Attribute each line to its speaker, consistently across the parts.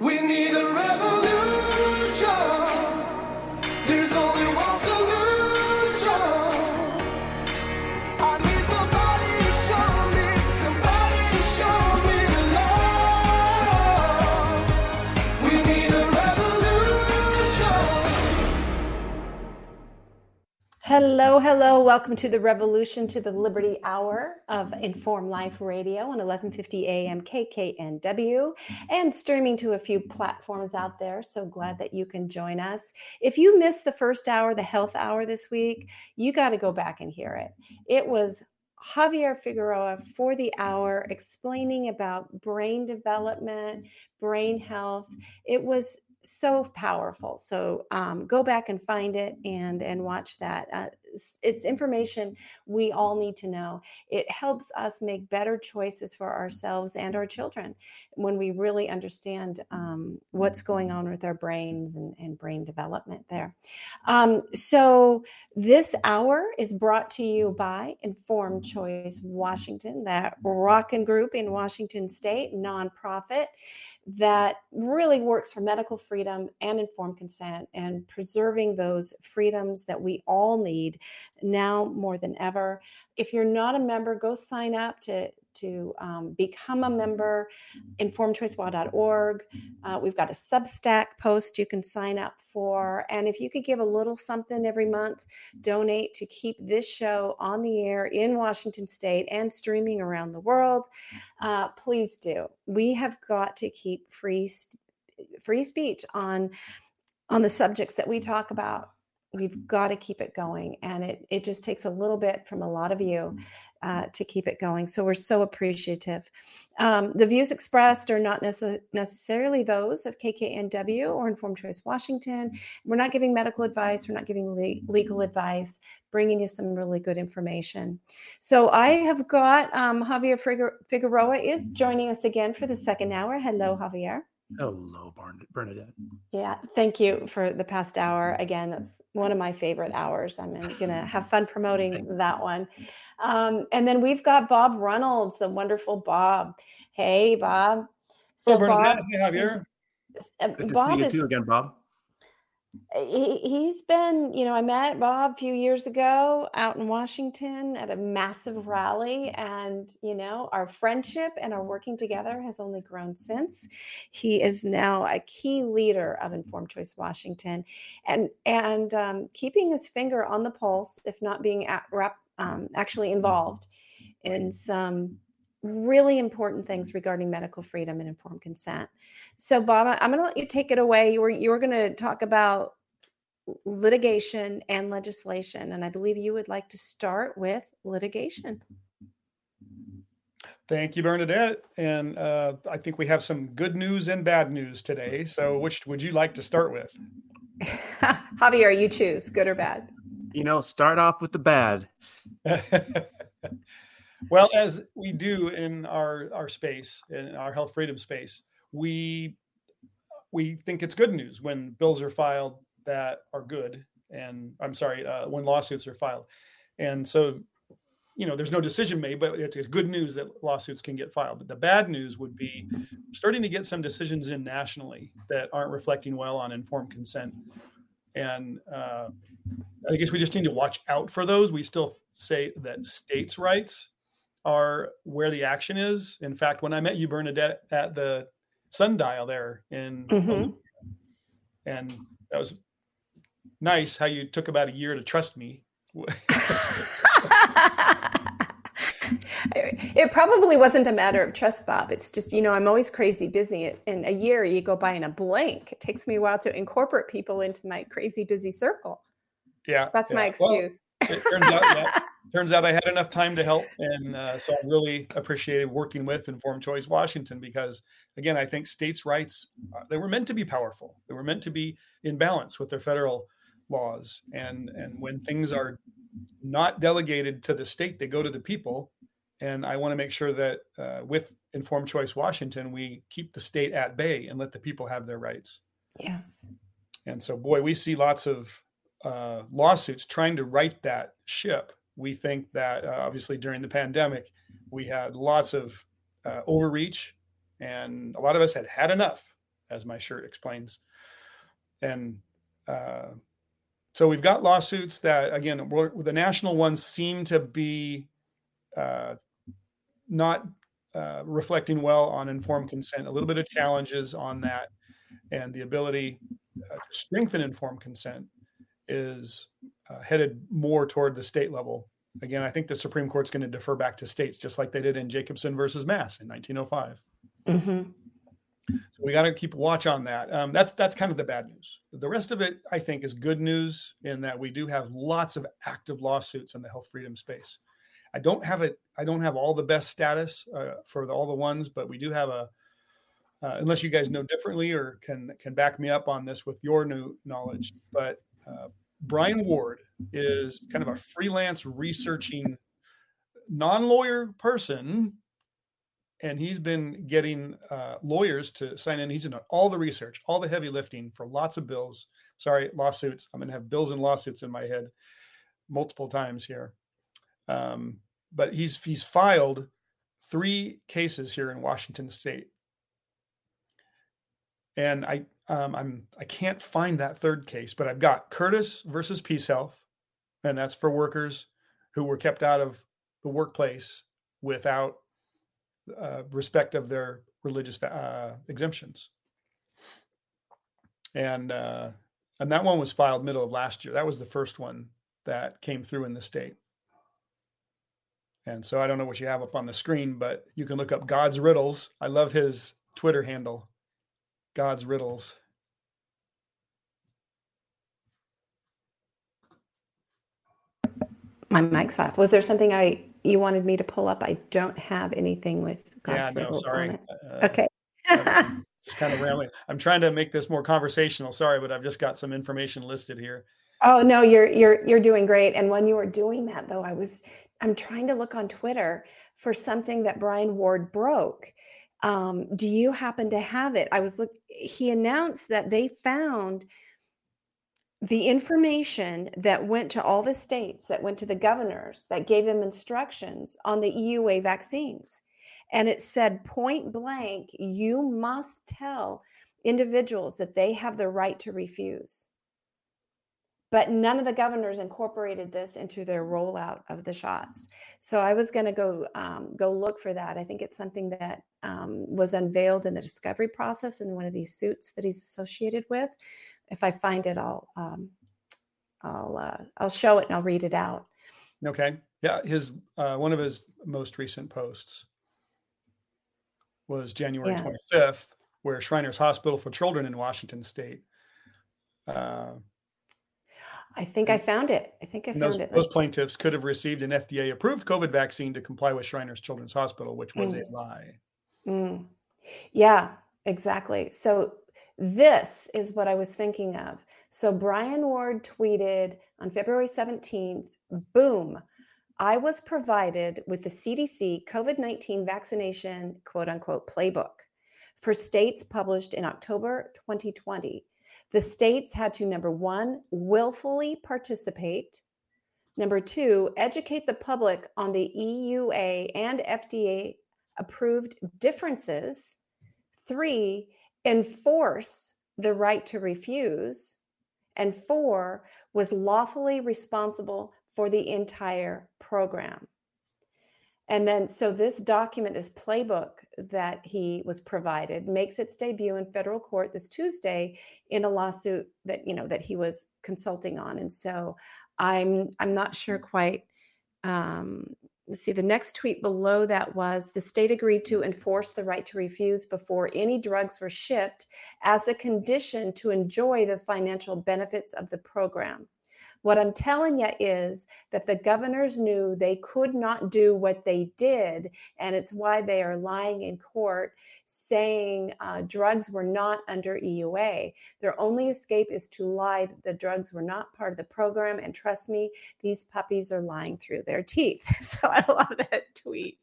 Speaker 1: We need a
Speaker 2: Hello, hello. Welcome to the revolution to the Liberty Hour of Informed Life Radio on 1150 AM KKNW and streaming to a few platforms out there. So glad that you can join us. If you missed the first hour, the health hour this week, you got to go back and hear it. It was Javier Figueroa for the hour explaining about brain development, brain health. It was so powerful. So um, go back and find it and and watch that. Uh, it's, information we all need to know. It helps us make better choices for ourselves and our children when we really understand um, what's going on with our brains and, and brain development there. Um, so this hour is brought to you by Informed Choice Washington, that rockin' group in Washington State, nonprofit that really works for medical freedom and informed consent and preserving those freedoms that we all need now more than ever. If you're not a member, go sign up to to um, become a member. informedchoicewa.org uh, we've got a substack post you can sign up for. And if you could give a little something every month donate to keep this show on the air in washington state and streaming around the world uh, please do. We have got to keep free free speech on on the subjects that we talk about we've got to keep it going and it it just takes a little bit from a lot of you uh, to keep it going so we're so appreciative. Um, the views expressed are not necess- necessarily those of kknw or informed choice washington. We're not giving medical advice we're not giving le- legal advice bringing you some really good information. So i have got um, javier figueroa is joining us again for the second hour. Hello javier
Speaker 3: Hello, Bernadette.
Speaker 2: Yeah, thank you for the past hour. Again, that's one of my favorite hours. I'm going to have fun promoting that one. Um, and then we've got Bob Runnells, the wonderful Bob. Hey, Bob.
Speaker 3: So Hello, Bernadette. Bob, hey, Javier. Good
Speaker 2: Bob
Speaker 3: to see you
Speaker 2: is,
Speaker 3: too again, Bob
Speaker 2: he, he's been, you know, I met Bob a few years ago out in Washington at a massive rally. And, you know, our friendship and our working together has only grown since. He is now a key leader of Informed Choice Washington and, and um, keeping his finger on the pulse, if not being at, um, actually involved in some really important things regarding medical freedom and informed consent. So, Bob, I'm going to let you take it away. You were you were going to talk about litigation and legislation, and I believe you would like to start with litigation.
Speaker 3: Thank you, Bernadette. And uh, I think we have some good news and bad news today. So, which would you like to start with?
Speaker 2: Javier, you choose, good or bad.
Speaker 4: You know, start off with the bad.
Speaker 3: well, as we do in our our space, in our health freedom space, we we think it's good news when bills are filed that are good, and I'm sorry, uh, when lawsuits are filed, and so you know there's no decision made, but it's, it's good news that lawsuits can get filed. But the bad news would be starting to get some decisions in nationally that aren't reflecting well on informed consent, and uh, I guess we just need to watch out for those. We still say that states' rights are where the action is. In fact, when I met you, Bernadette, at the sundial there in,
Speaker 2: Mhm.
Speaker 3: and that was nice how you took about a year to trust me.
Speaker 2: it probably wasn't a matter of trust, Bob. It's just, you know, I'm always crazy busy. In a year, you go by in a blank. It takes me a while to incorporate people into my crazy busy circle.
Speaker 3: yeah,
Speaker 2: That's my
Speaker 3: yeah. Well,
Speaker 2: excuse.
Speaker 3: it turns out, yeah, turns out I had enough time to help, and uh, so I really appreciated working with Informed Choice Washington because, again, I think states' rights uh, they were meant to be powerful. They were meant to be in balance with their federal laws, and and when things are not delegated to the state, they go to the people. And I want to make sure that uh, with Informed Choice Washington, we keep the state at bay and let the people have their rights.
Speaker 2: yes.
Speaker 3: And so, boy, we see lots of uh, lawsuits trying to right that ship. We think that uh, obviously during the pandemic, we had lots of uh, overreach, and a lot of us had had enough as my shirt explains. And uh, so we've got lawsuits that, again, the national ones seem to be uh, not uh, reflecting well on informed consent. A little bit of challenges on that, and the ability uh, to strengthen informed consent is uh, headed more toward the state level. Again, I think the Supreme Court's going to defer back to states, just like they did in Jacobson versus Mass in 1905.
Speaker 2: Mhm.
Speaker 3: So we got to keep watch on that. Um, that's that's kind of the bad news. The rest of it, I think, is good news in that we do have lots of active lawsuits in the health freedom space. I don't have it. I don't have all the best status uh, for the, all the ones, but we do have a. Uh, unless you guys know differently or can can back me up on this with your new knowledge, but uh, Brian Ward is kind of a freelance researching non-lawyer person and he's been getting uh, lawyers to sign in. He's done all the research, all the heavy lifting for lots of bills. Sorry, lawsuits. I'm going to have bills and lawsuits in my head multiple times here. Um, but he's he's filed three cases here in Washington State, and I um, I'm I can't find that third case, but I've got Curtis versus Peace Health, and that's for workers who were kept out of the workplace without uh, respect of their religious uh, exemptions. And uh, and that one was filed middle of last year. That was the first one that came through in the state. And so I don't know what you have up on the screen, but you can look up God's Riddles. I love his Twitter handle, God's Riddles.
Speaker 2: My mic's off. Was there something I you wanted me to pull up? I don't have anything with God's riddles.
Speaker 3: yeah, no, sorry.
Speaker 2: on it.
Speaker 3: Uh,
Speaker 2: Okay.
Speaker 3: Just kind of rambling. I'm trying to make this more conversational. Sorry, but I've just got some information listed here.
Speaker 2: Oh no, you're you're you're doing great. And when you were doing that though, I was I'm trying to look on Twitter for something that Brian Ward broke. Um, do you happen to have it? I was look he announced that they found the information that went to all the states, that went to the governors, that gave them instructions on the EUA vaccines. And it said point blank, you must tell individuals that they have the right to refuse but none of the governors incorporated this into their rollout of the shots. So I was going to go um, go look for that. I think it's something that um, was unveiled in the discovery process in one of these suits that he's associated with. If I find it, I'll um, I'll uh, I'll show it and I'll read it out.
Speaker 3: Okay. Yeah, his uh, one of his most recent posts was January
Speaker 2: Yeah.
Speaker 3: 25th, where Shriners Hospital for Children in Washington State. Uh,
Speaker 2: I think I found it. I think I found
Speaker 3: those,
Speaker 2: it.
Speaker 3: those plaintiffs could have received an FDA approved COVID vaccine to comply with Shriners Children's Hospital, which was a lie.
Speaker 2: Mm. Yeah, exactly. So this is what I was thinking of. So Brian Ward tweeted on February 17th, boom, I was provided with the CDC COVID 19 vaccination quote unquote playbook for states published in October 2020. The states had to number one, willfully participate. Number two, educate the public on the EUA and FDA approved differences. Three, enforce the right to refuse. And four, was lawfully responsible for the entire program. And then, so this document, this playbook that he was provided, makes its debut in federal court this Tuesday in a lawsuit that you know that he was consulting on. And so, I'm I'm not sure quite. Um, let's see. The next tweet below that was the state agreed to mm-hmm. enforce the right to refuse before any drugs were shipped as a condition to enjoy the financial benefits of the program. What I'm telling you is that the governors knew they could not do what they did, and it's why they are lying in court saying uh, drugs were not under EUA. Their only escape is to lie that the drugs were not part of the program. And trust me, these puppies are lying through their teeth. So I love that tweet.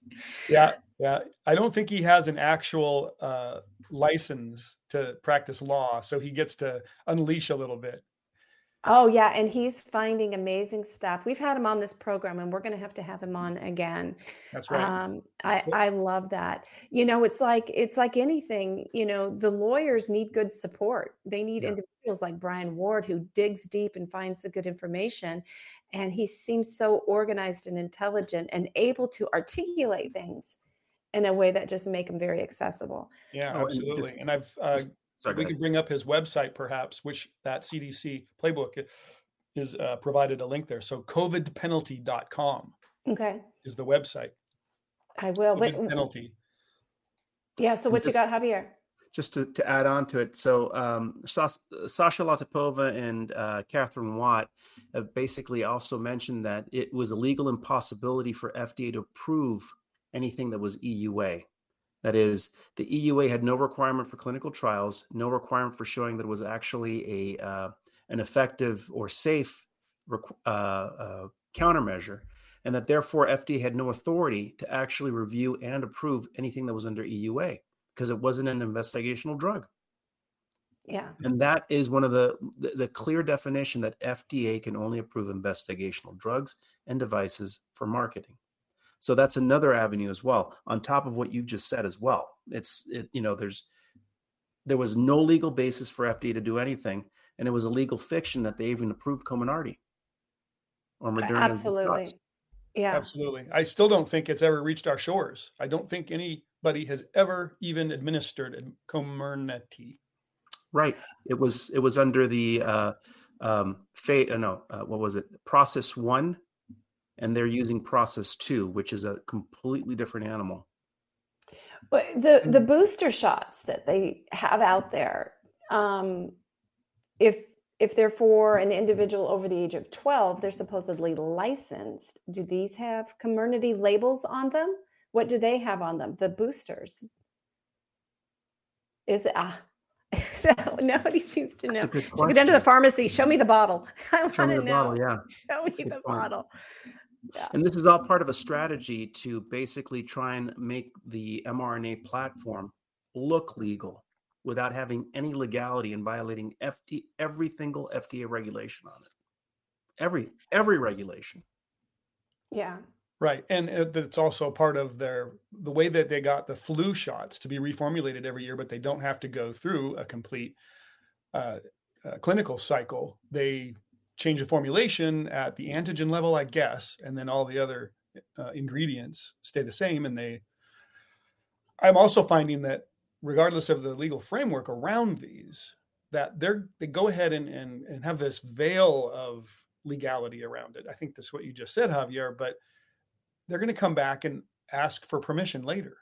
Speaker 3: Yeah, yeah. I don't think he has an actual uh, license to practice law, so he gets to unleash a little bit.
Speaker 2: Oh yeah, and he's finding amazing stuff. We've had him on this program, and we're going to have to have him on again.
Speaker 3: That's right.
Speaker 2: Um, I I love that. You know, it's like it's like anything. You know, the lawyers need good support. They need
Speaker 3: Yeah.
Speaker 2: individuals like Brian Ward who digs deep and finds the good information. And he seems so organized and intelligent and able to articulate things in a way that just make them very accessible.
Speaker 3: yeah,
Speaker 4: Oh, and just-
Speaker 3: absolutely. And I've uh,
Speaker 4: just- Sorry,
Speaker 3: we
Speaker 4: ahead.
Speaker 3: could bring up his website perhaps, which that CDC playbook is uh, provided a link there. So covidpenalty.com
Speaker 2: Okay,
Speaker 3: is the website.
Speaker 2: I will. But
Speaker 3: penalty.
Speaker 2: yeah, so
Speaker 4: And
Speaker 2: what you got, Javier?
Speaker 4: just to, to add on to it, so um, Sas- Sasha Latipova and uh, Katherine Watt have basically also mentioned that it was a legal impossibility for FDA to approve anything that was EUA. That is, the EUA had no requirement for clinical trials, no requirement for showing that it was actually a uh, an effective or safe requ- uh, uh, countermeasure, and that therefore FDA had no authority to actually review and approve anything that was under EUA because it wasn't an investigational drug.
Speaker 2: Yeah.
Speaker 4: And that is one of the, the the clear definition that FDA can only approve investigational drugs and devices for marketing. So that's another avenue as well, on top of what you've just said as well. It's it, you know there's there was no legal basis for FDA to do anything, and it was a legal fiction that they even approved Comirnaty or Moderna.
Speaker 2: Absolutely. Yeah.
Speaker 3: Absolutely. I still don't think it's ever reached our shores. I don't think anybody has ever even administered a Comirnaty.
Speaker 4: Right. It was it was under the uh, um, fa- uh, no, uh, what was it? Process one, and they're using process two, which is a completely different animal.
Speaker 2: But the the booster shots that they have out there, um, if if they're for an individual over the age of twelve, they're supposedly licensed. Do these have Comirnaty labels on them? What do they have on them? The boosters. Is it ah? So nobody seems to know. Go down to the pharmacy. Show me the bottle. I want to know.
Speaker 4: bottle, yeah.
Speaker 2: Show me the
Speaker 4: point.
Speaker 2: Bottle.
Speaker 4: And this is all part of a strategy to basically try and make the mRNA platform look legal without having any legality and violating FD, every single FDA regulation on it. Every every regulation.
Speaker 2: Yeah.
Speaker 3: Right. And uh, that's also part of their the way that they got the flu shots to be reformulated every year, but they don't have to go through a complete uh, uh, clinical cycle. They change the formulation at the antigen level, I guess, and then all the other uh, ingredients stay the same. And they, I'm also finding that regardless of the legal framework around these, that they're they go ahead and and, and have this veil of legality around it. I think that's what you just said, Javier, but they're going to come back and ask for permission later.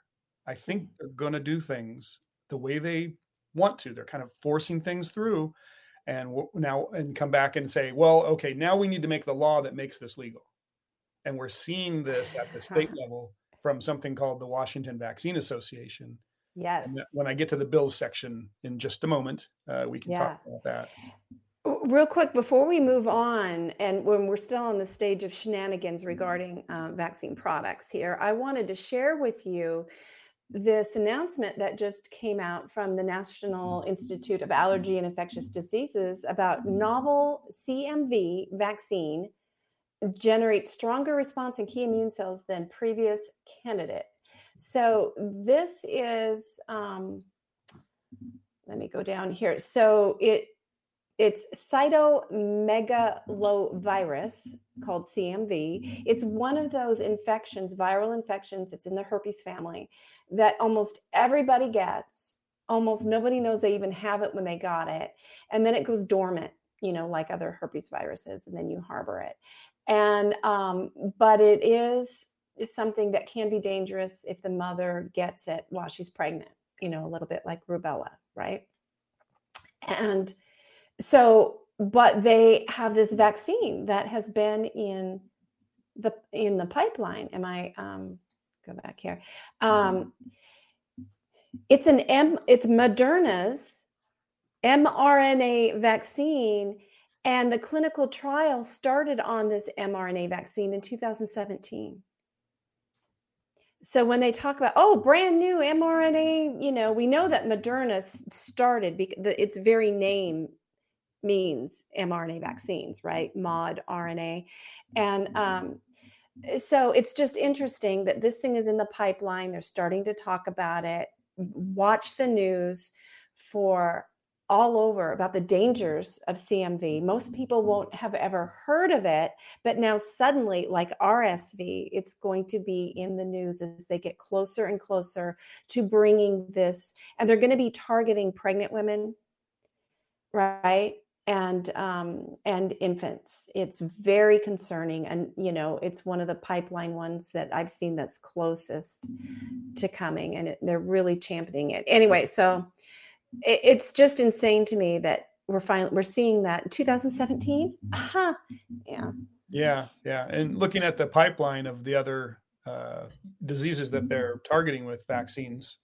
Speaker 3: I think they're going to do things the way they want to. They're kind of forcing things through and now and come back and say, well, okay, now we need to make the law that makes this legal. And we're seeing this at the state level from something called the Washington Vaccine Association.
Speaker 2: Yes.
Speaker 3: And when I get to the bills section in just a moment, uh, we can talk about that.
Speaker 2: Real quick, before we move on, and when we're still on the stage of shenanigans regarding uh, vaccine products here, I wanted to share with you this announcement that just came out from the National Institute of Allergy and Infectious Diseases about novel CMV vaccine generates stronger response in key immune cells than previous candidate. So this is, um, let me go down here. So it it's cytomegalovirus called CMV. It's one of those infections, viral infections. It's in the herpes family that almost everybody gets. Almost nobody knows they even have it when they got it. And then it goes dormant, you know, like other herpes viruses, and then you harbor it. And, um, but it is is something that can be dangerous if the mother gets it while she's pregnant, you know, a little bit like rubella, right? And so but they have this vaccine that has been in the in the pipeline. Am i um go back here. Um it's an m it's moderna's mrna vaccine and the clinical trial started on this mrna vaccine in 2017 so when they talk about oh brand new mrna you know we know that moderna started because its very name means mRNA vaccines, right? Mm-hmm. Mod RNA. And mm-hmm. um, eh, so it's just interesting that this thing is in the pipeline. They're starting to talk about it. Watch the news for all over about the dangers of CMV. Most people mm-hmm. won't have ever heard of it, but now suddenly, like RSV, it's going to be in the news as they get closer and closer to bringing this. And they're going to be targeting pregnant women, right? And um, and infants. It's very concerning, and you know, it's one of the pipeline ones that I've seen that's closest to coming, and it, they're really championing it. Anyway, so it, it's just insane to me that we're finally we're seeing that in 2017 aha yeah
Speaker 3: Yeah, yeah. And looking at the pipeline of the other uh, diseases that they're targeting with vaccines,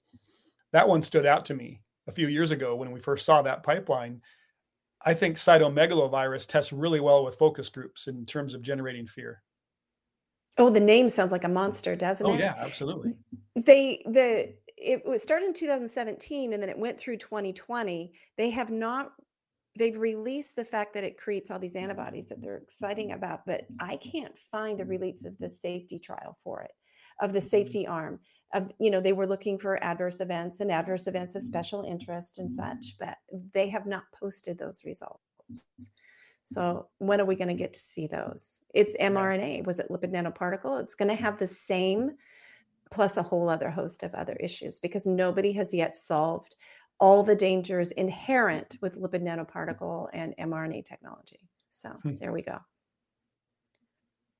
Speaker 3: that one stood out to me a few years ago when we first saw that pipeline. I think cytomegalovirus tests really well with focus groups in terms of generating fear.
Speaker 2: oh the name sounds like a monster doesn't
Speaker 3: Oh
Speaker 2: it Oh
Speaker 3: yeah, absolutely.
Speaker 2: they the it was started in 2017 and then it went through 2020 they have not they've released the fact that it creates all these antibodies that they're exciting about but i can't find the release of the safety trial for it of the safety arm of you know they were looking for adverse events and adverse events of special interest and such but they have not posted those results. So when are we going to get to see those? It's mrna. Was it lipid nanoparticle? It's going to have the same plus a whole other host of other issues because nobody has yet solved all the dangers inherent with lipid nanoparticle and mRNA technology. So
Speaker 3: Hmm.
Speaker 2: there we go.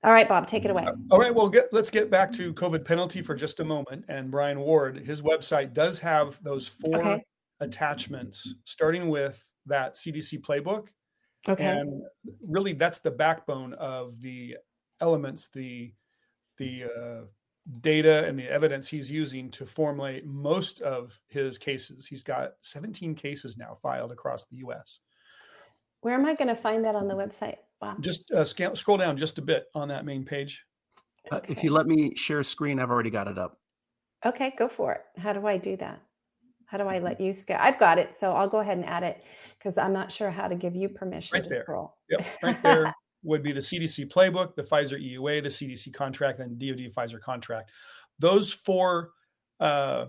Speaker 2: All right, Bob, take it away.
Speaker 3: All right, well, get, let's get back to COVID penalty for just a moment. And Brian Ward, his website does have those four
Speaker 2: Okay.
Speaker 3: attachments, starting with that CDC playbook.
Speaker 2: Okay.
Speaker 3: And really, that's the backbone of the elements, the the uh, data and the evidence he's using to formulate most of his cases. He's got 17 cases now filed across the U.S.
Speaker 2: Where am I going to find that on the website? Wow.
Speaker 3: Just uh, sca- scroll down just a bit on that main page.
Speaker 4: Uh, If you let me share screen, I've already got it up.
Speaker 2: Okay, go for it. How do I do that? How do I let you scale? I've got it, so I'll go ahead and add it because I'm not sure how to give you permission
Speaker 3: Right
Speaker 2: to
Speaker 3: there.
Speaker 2: scroll.
Speaker 3: Yep, right there would be the CDC playbook, the Pfizer EUA, the CDC contract, and DoD Pfizer contract. Those four uh,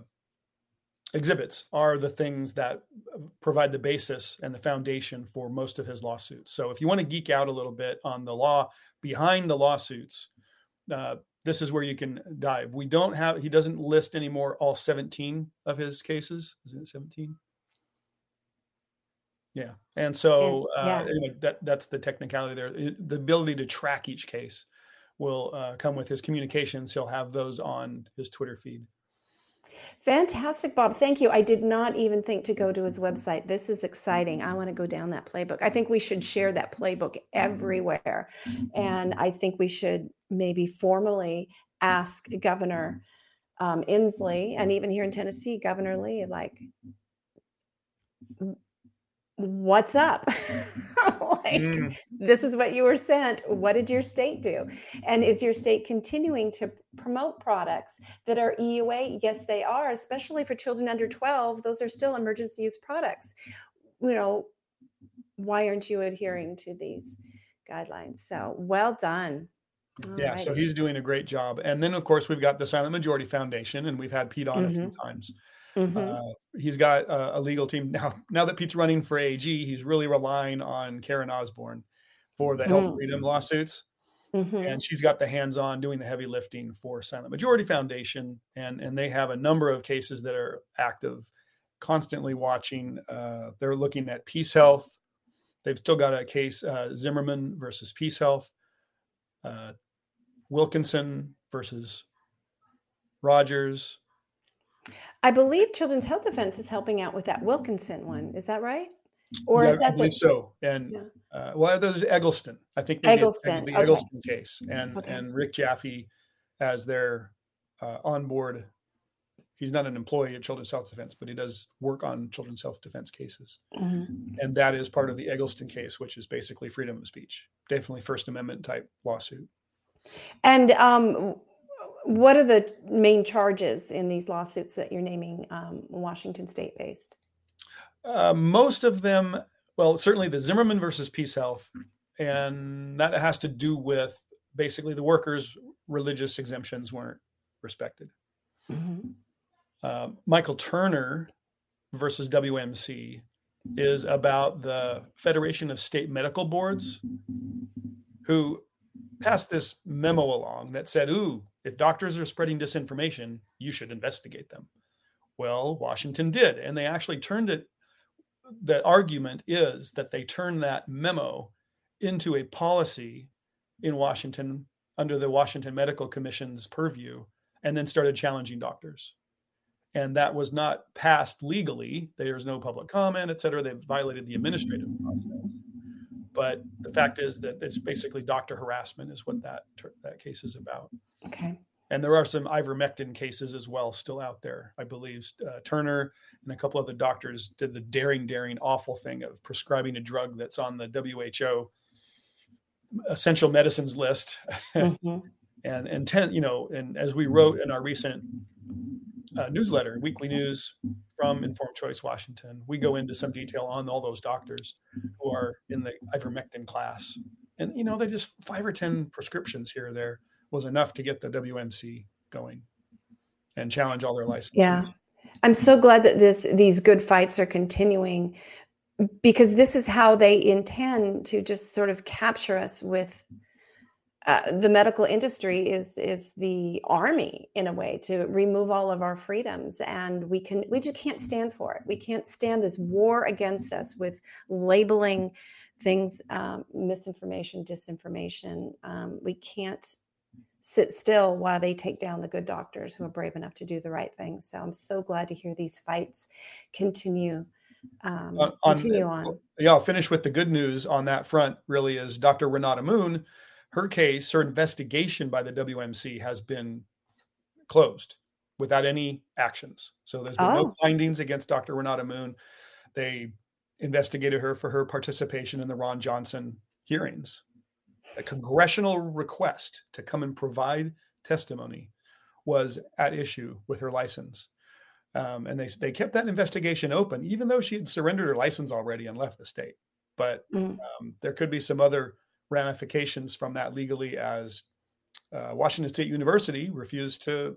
Speaker 3: exhibits are the things that uh, provide the basis and the foundation for most of his lawsuits. So, if you want to geek out a little bit on the law behind the lawsuits, uh, this is where you can dive. We don't have, he doesn't list anymore all 17 of his cases. Is it 17? Yeah. And so
Speaker 2: Yeah,
Speaker 3: uh,
Speaker 2: yeah.
Speaker 3: anyway, that, that's the technicality there. The ability to track each case will uh, come with his communications. He'll have those on his Twitter feed.
Speaker 2: Fantastic, Bob. Thank you. I did not even think to go to his mm-hmm. website. This is exciting. I want to go down that playbook. I think we should share that playbook mm-hmm. everywhere. Mm-hmm. And I think we should maybe formally ask Governor um, Inslee and even here in Tennessee, Governor Lee, like, what's mm. up? like,
Speaker 3: Mm.
Speaker 2: this is what you were sent. What did your mm. state do? And is your state continuing to promote products that are EUA? Yes, they are, especially for children under 12. Those are still emergency use products. You know, why aren't you adhering to these guidelines? So well done.
Speaker 3: Yeah, so he's doing a great job. And then, of course, we've got the Silent Majority Foundation, and we've had Pete on a few mm-hmm. times.
Speaker 2: Mhm.
Speaker 3: Uh, he's got a, a legal team now. Now that Pete's running for AG, he's really relying on Karen Osborne for the health
Speaker 2: Mm.
Speaker 3: freedom lawsuits,
Speaker 2: Mhm.
Speaker 3: and she's got the hands-on doing the heavy lifting for Silent Majority Foundation, and and they have a number of cases that are active, constantly watching. Uh, they're looking at Peace Health. They've still got a case uh, Zimmerman versus Peace Health, uh, Wilkinson versus Rogers.
Speaker 2: I believe Children's Health Defense is helping out with that Wilkinson one. Is that right? Or
Speaker 3: Yeah,
Speaker 2: is
Speaker 3: I
Speaker 2: that
Speaker 3: believe
Speaker 2: the
Speaker 3: so? And
Speaker 2: Yeah.
Speaker 3: uh, well, there's Eggleston. I think did
Speaker 2: Eggleston,
Speaker 3: the
Speaker 2: okay.
Speaker 3: Eggleston case, and
Speaker 2: Okay.
Speaker 3: and Rick Jaffe as their uh, on board. He's not an employee at Children's Health Defense, but he does work on Children's Health Defense cases,
Speaker 2: Mhm.
Speaker 3: and that is part of the Eggleston case, which is basically freedom of speech, definitely First Amendment type lawsuit.
Speaker 2: And um, what are the main charges in these lawsuits that you're naming um, Washington state based?
Speaker 3: Uh, most of them, well, certainly the Zimmerman versus Peace Health, and that has to do with basically the workers' religious exemptions weren't respected.
Speaker 2: Mhm.
Speaker 3: Uh, Michael Turner versus WMC is about the Federation of State Medical Boards, who passed this memo along that said, "Ooh, if doctors are spreading disinformation, you should investigate them." Well, Washington did, and they actually turned it. The argument is that they turned that memo into a policy in Washington under the Washington Medical Commission's purview, and then started challenging doctors and that was not passed legally. There was no public comment, et cetera. They violated the administrative process. But the fact is that it's basically doctor harassment is what that that case is about.
Speaker 2: Okay.
Speaker 3: And there are some ivermectin cases as well still out there. I believe uh, Turner and a couple other doctors did the daring, daring, awful thing of prescribing a drug that's on the WHO essential medicines list.
Speaker 2: Mhm.
Speaker 3: and and ten, you know, and as we wrote in our recent uh, newsletter, weekly news from mm-hmm. Informed Choice Washington, we go mm-hmm. into some detail on all those doctors who are in the ivermectin class, and you know, they just five or ten prescriptions here or there was enough to get the WMC going and challenge all their licenses.
Speaker 2: Yeah. I'm so glad that this these good fights are continuing because this is how they intend to just sort of capture us with uh, the medical industry is is the army in a way to remove all of our freedoms and we can we just can't stand for it we can't stand this war against us with labeling things um, misinformation disinformation um, we can't sit still while they take down the good doctors who are brave enough to do the right thing so i'm so glad to hear these fights continue um,
Speaker 3: On- on-
Speaker 2: continue on
Speaker 3: yeah, I'll finish with the good news on that front. Really, is Dr. Renata Moon, her case, her investigation by the WMC has been closed without any actions. So there's been
Speaker 2: Oh.
Speaker 3: no findings against Dr. Renata Moon. They investigated her for her participation in the Ron Johnson hearings. A congressional request to come and provide testimony was at issue with her license. Um, and they they kept that investigation open, even though she had surrendered her license already and left the state. But
Speaker 2: Mm.
Speaker 3: um, there could be some other ramifications from that legally, as uh, Washington State University refused to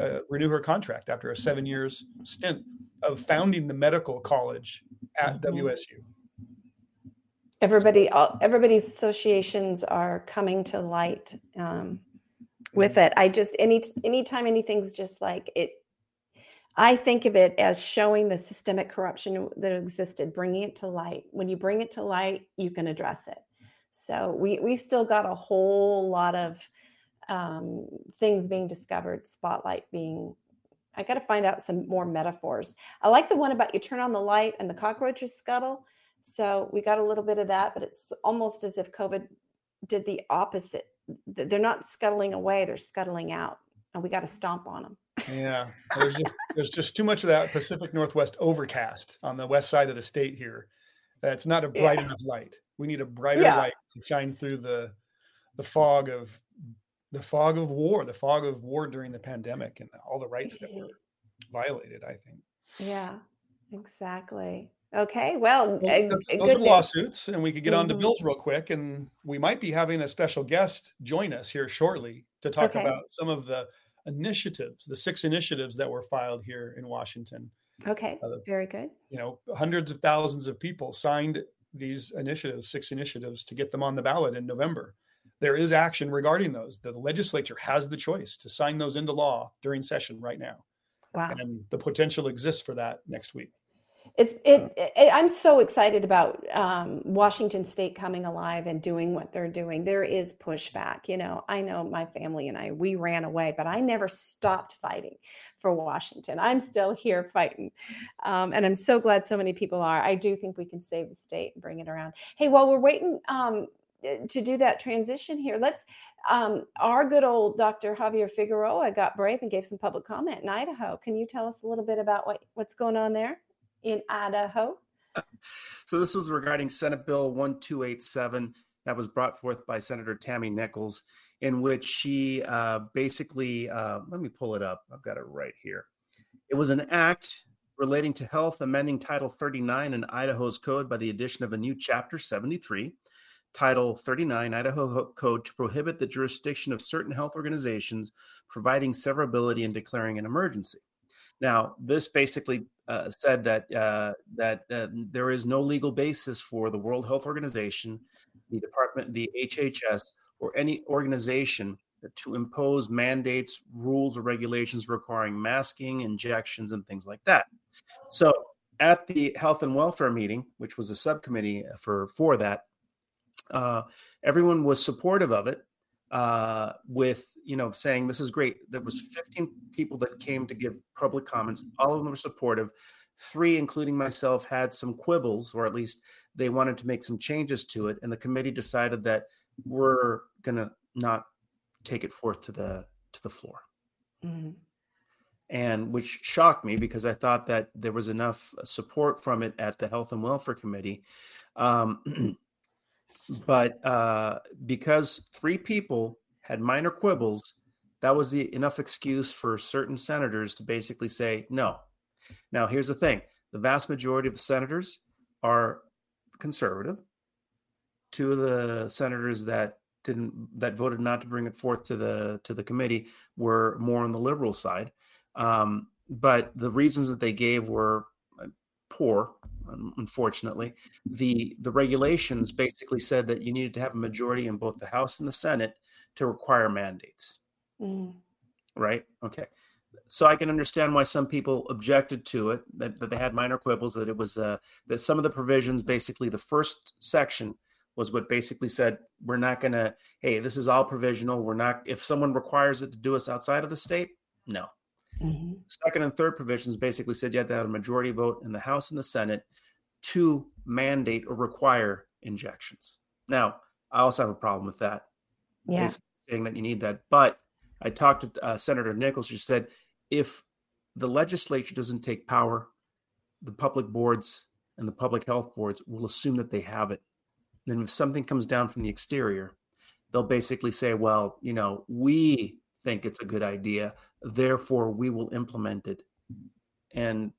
Speaker 3: uh, renew her contract after a seven years stint of founding the medical college at
Speaker 2: Mhm.
Speaker 3: WSU.
Speaker 2: everybody all, everybody's associations are coming to light um, with it i just any anytime anything's just like it i think of it as showing the systemic corruption that existed bringing it to light when you bring it to light you can address it so we we've still got a whole lot of um, things being discovered spotlight being i got to find out some more metaphors i like the one about you turn on the light and the cockroaches scuttle so we got a little bit of that, but it's almost as if COVID did the opposite. They're not scuttling away; they're scuttling out, and we got to stomp on them.
Speaker 3: Yeah, there's just there's just too much of that Pacific Northwest overcast on the west side of the state here. That's not a bright
Speaker 2: Yeah.
Speaker 3: enough light. We need a brighter
Speaker 2: Yeah.
Speaker 3: light to shine through the the fog of the fog of war, the fog of war during the pandemic, and all the rights that were violated. I think
Speaker 2: Yeah, exactly. Okay, well,
Speaker 3: Well, those are lawsuits, and we could get on to
Speaker 2: Mhm.
Speaker 3: bills real quick, and we might be having a special guest join us here shortly to talk
Speaker 2: Okay.
Speaker 3: about some of the initiatives, the six initiatives that were filed here in Washington.
Speaker 2: Okay,
Speaker 3: uh,
Speaker 2: very good.
Speaker 3: you know hundreds of thousands of people signed these initiatives six initiatives to get them on the ballot in november. There is action regarding those. The legislature has the choice to sign those into law during session right now.
Speaker 2: Wow.
Speaker 3: and the potential exists for that next week
Speaker 2: it's it, it i'm so excited about um, washington state coming alive and doing what they're doing. There is pushback you know. I know my family and i we ran away but i never stopped fighting for washington. I'm still here fighting um, and i'm so glad so many people are. I do think we can save the state and bring it around. Hey while we're waiting um, to do that transition here let's um, our good old dr javier figueroa got brave and gave some public comment in idaho. Can you tell us a little bit about what, what's going on there in Idaho.
Speaker 4: So this was regarding Senate Bill 1287 that was brought forth by Senator Tammy Nichols, in which she uh, basically, uh, let me pull it up. I've got it right here. It was an act relating to health, amending Title 39 in Idaho's code by the addition of a new Chapter 73, Title 39 Idaho Code to prohibit the jurisdiction of certain health organizations providing severability and declaring an emergency. Now, this basically uh, said that uh, that uh, there is no legal basis for the World Health Organization, the Department, the HHS, or any organization to impose mandates, rules, or regulations requiring masking, injections, and things like that. So, at the health and welfare meeting, which was a subcommittee for for that, uh, everyone was supportive of it. Uh, with you know saying this is great. There was 15 people that came to give public comments. All of them were supportive. Three, including myself, had some quibbles, or at least they wanted to make some changes to it. And the committee decided that we're going to not take it forth to the to the floor
Speaker 2: Mhm.
Speaker 4: and which shocked me because I thought that there was enough support from it at the Health and Welfare Committee. Um, but uh, because three people had minor quibbles, that was the, enough excuse for certain senators to basically say no. Now, here's the thing the vast majority of the senators are conservative. Two of the senators that didn't that voted not to bring it forth to the to the committee were more on the liberal side um, but the reasons that they gave were uh, poor unfortunately. The the regulations basically said that you needed to have a majority in both the house and the senate to require mandates.
Speaker 2: Mm.
Speaker 4: right? Okay. So i can understand why some people objected to it that, that they had minor quibbles that it was uh, that some of the provisions basically the first section was what basically said we're not going to hey this is all provisional. We're not if someone requires it to do us outside of the state no
Speaker 2: Mhm.
Speaker 4: second and third provisions basically said you had to have a majority vote in the House and the Senate to mandate or require injections. Now, I also have a problem with that,
Speaker 2: Yeah.
Speaker 4: saying that you need that. But I talked to uh, Senator Nichols, who said if the legislature doesn't take power, the public boards and the public health boards will assume that they have it. Then, if something comes down from the exterior, they'll basically say, well, you know, we think it's a good idea, therefore we will implement it. And,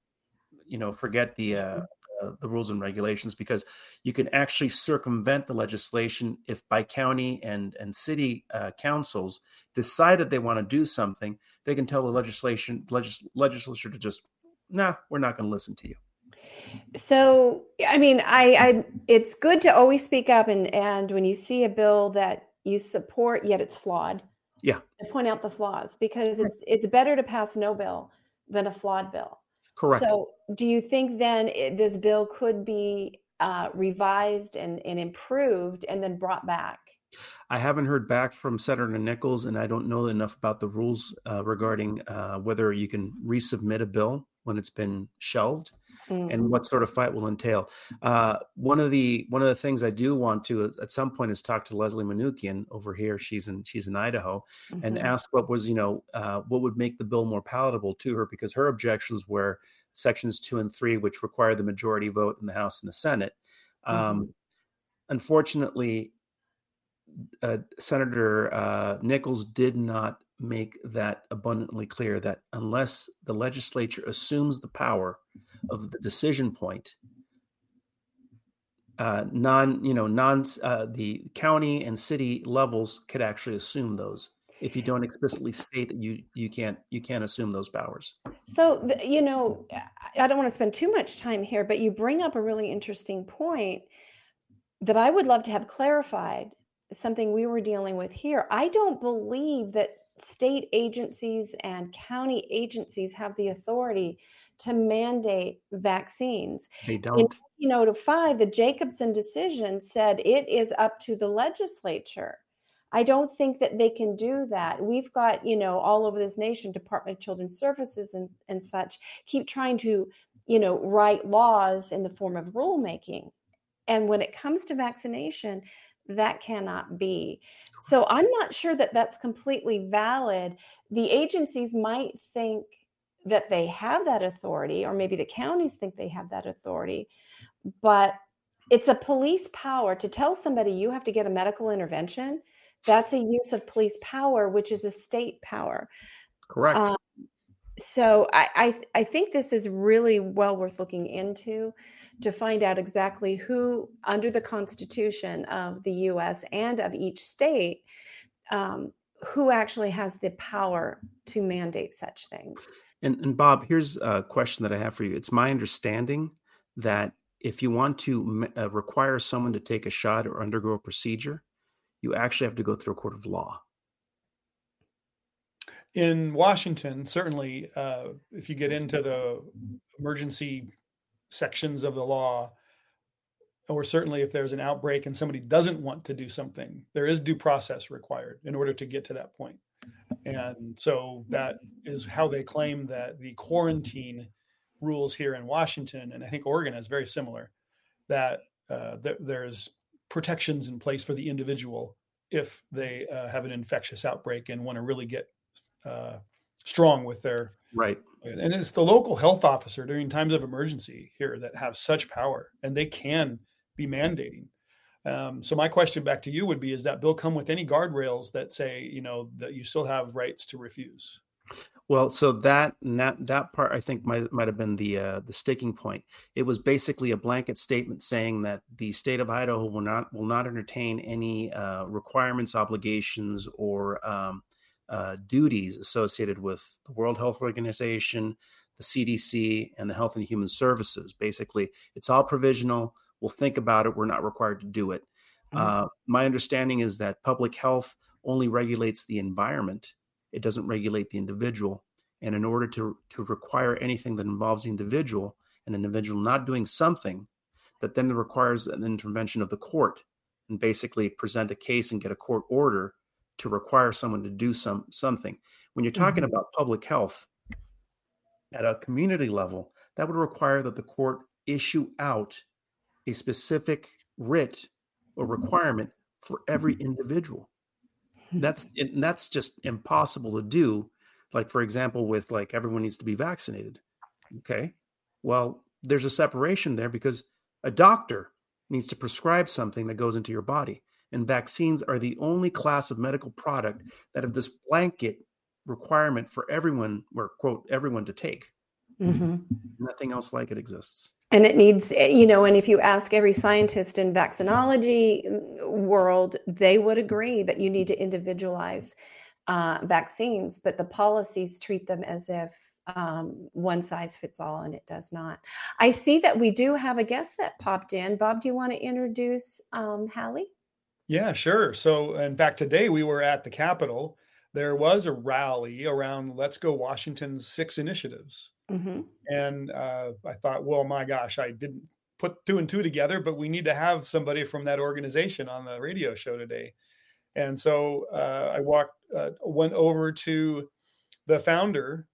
Speaker 4: you know, forget the, uh, uh, the rules and regulations because you can actually circumvent the legislation if by county and and city uh, councils decide that they want to do something they can tell the legislation legis- legislature to just nah we're not going to listen to you
Speaker 2: So, I mean, I, I, it's good to always speak up, and and when you see a bill that you support yet it's flawed,
Speaker 4: Yeah.
Speaker 2: and point out the flaws because it's it's better to pass no bill than a flawed bill.
Speaker 4: correct
Speaker 2: So, do you think then it, this bill could be uh, revised and, and improved and then brought back?
Speaker 4: I haven't heard back from Senator Nichols, and I don't know enough about the rules uh, regarding uh, whether you can resubmit a bill when it's been shelved
Speaker 2: Mm.
Speaker 4: and what sort of fight will entail. Uh, one of the one of the things I do want to at some point is talk to Leslie Manookian over here. She's in she's in Idaho, and
Speaker 2: Mhm.
Speaker 4: ask what was you know uh, what would make the bill more palatable to her because her objections were sections two and three, which require the majority vote in the House and the Senate. Um, Unfortunately, uh, Senator uh, Nichols did not make that abundantly clear that unless the legislature assumes the power of the decision point, uh, non, you know, non, uh, the county and city levels could actually assume those. If you don't explicitly state that you you can't you can't assume those powers.
Speaker 2: So, you know, I- I don't want to spend too much time here, but you bring up a really interesting point that I would love to have clarified, something we were dealing with here. I don't believe that state agencies and county agencies have the authority to mandate vaccines.
Speaker 4: They
Speaker 2: In
Speaker 4: don't.
Speaker 2: 1905, the Jacobson decision said it is up to the legislature. I don't think that they can do that. We've got, you know, all over this nation, Department of Children's Services and, and such, keep trying to, you know, write laws in the form of rulemaking. And when it comes to vaccination, that cannot be. So I'm not sure that that's completely valid. The agencies might think that they have that authority, or maybe the counties think they have that authority, but it's a police power to tell somebody you have to get a medical intervention. That's a use of police power, which is a state power.
Speaker 4: Correct.
Speaker 2: Um, so I, I I think this is really well worth looking into to find out exactly who under the Constitution of the U.S. and of each state um, who actually has the power to mandate such things.
Speaker 4: And, and Bob, here's a question that I have for you. It's my understanding that if you want to uh, require someone to take a shot or undergo a procedure, you actually have to go through a court of law.
Speaker 3: In Washington, certainly, uh, if you get into the emergency sections of the law, or certainly if there's an outbreak and somebody doesn't want to do something, there is due process required in order to get to that point. And so that is how they claim that the quarantine rules here in Washington, and I think Oregon is very similar, that uh, th- there's protections in place for the individual if they uh, have an infectious outbreak and want to really get uh, strong with their
Speaker 4: right.
Speaker 3: And it's the local health officer during times of emergency here that have such power, and they can be mandating. Um, so my question back to you would be: Is that bill come with any guardrails that say, you know, that you still have rights to refuse?
Speaker 4: Well, so that that that part I think might might have been the uh, the sticking point. It was basically a blanket statement saying that the state of Idaho will not will not entertain any uh, requirements, obligations, or um, uh, duties associated with the World Health Organization, the CDC, and the Health and Human Services. Basically, it's all provisional. We'll think about it. We're not required to do it. Mm-hmm. Uh, my understanding is that public health only regulates the environment it doesn't regulate the individual. And in order to, to require anything that involves the individual, an individual not doing something that then requires an intervention of the court and basically present a case and get a court order to require someone to do some something. When you're talking mm-hmm. about public health at a community level, that would require that the court issue out a specific writ or requirement for every individual that's that's just impossible to do like for example with like everyone needs to be vaccinated okay well there's a separation there because a doctor needs to prescribe something that goes into your body and vaccines are the only class of medical product that have this blanket requirement for everyone or quote everyone to take. Mm-hmm. nothing else like it exists.
Speaker 2: And it needs eh, you know and if you ask every scientist in vaccinology mm, world they would agree that you need to individualize uh, vaccines but the policies treat them as if um, one size fits all and it does not. I see that we do have a guest that popped in. Bob do you want to introduce um, hallie
Speaker 3: yeah sure so in fact today we were at the capitol there was a rally around let's go washington's six initiatives Mm-hmm. And uh, I thought, well, my gosh, I didn't put two and two together, but we need to have somebody from that organization on the radio show today. And so uh, I walked, uh, went over to the founder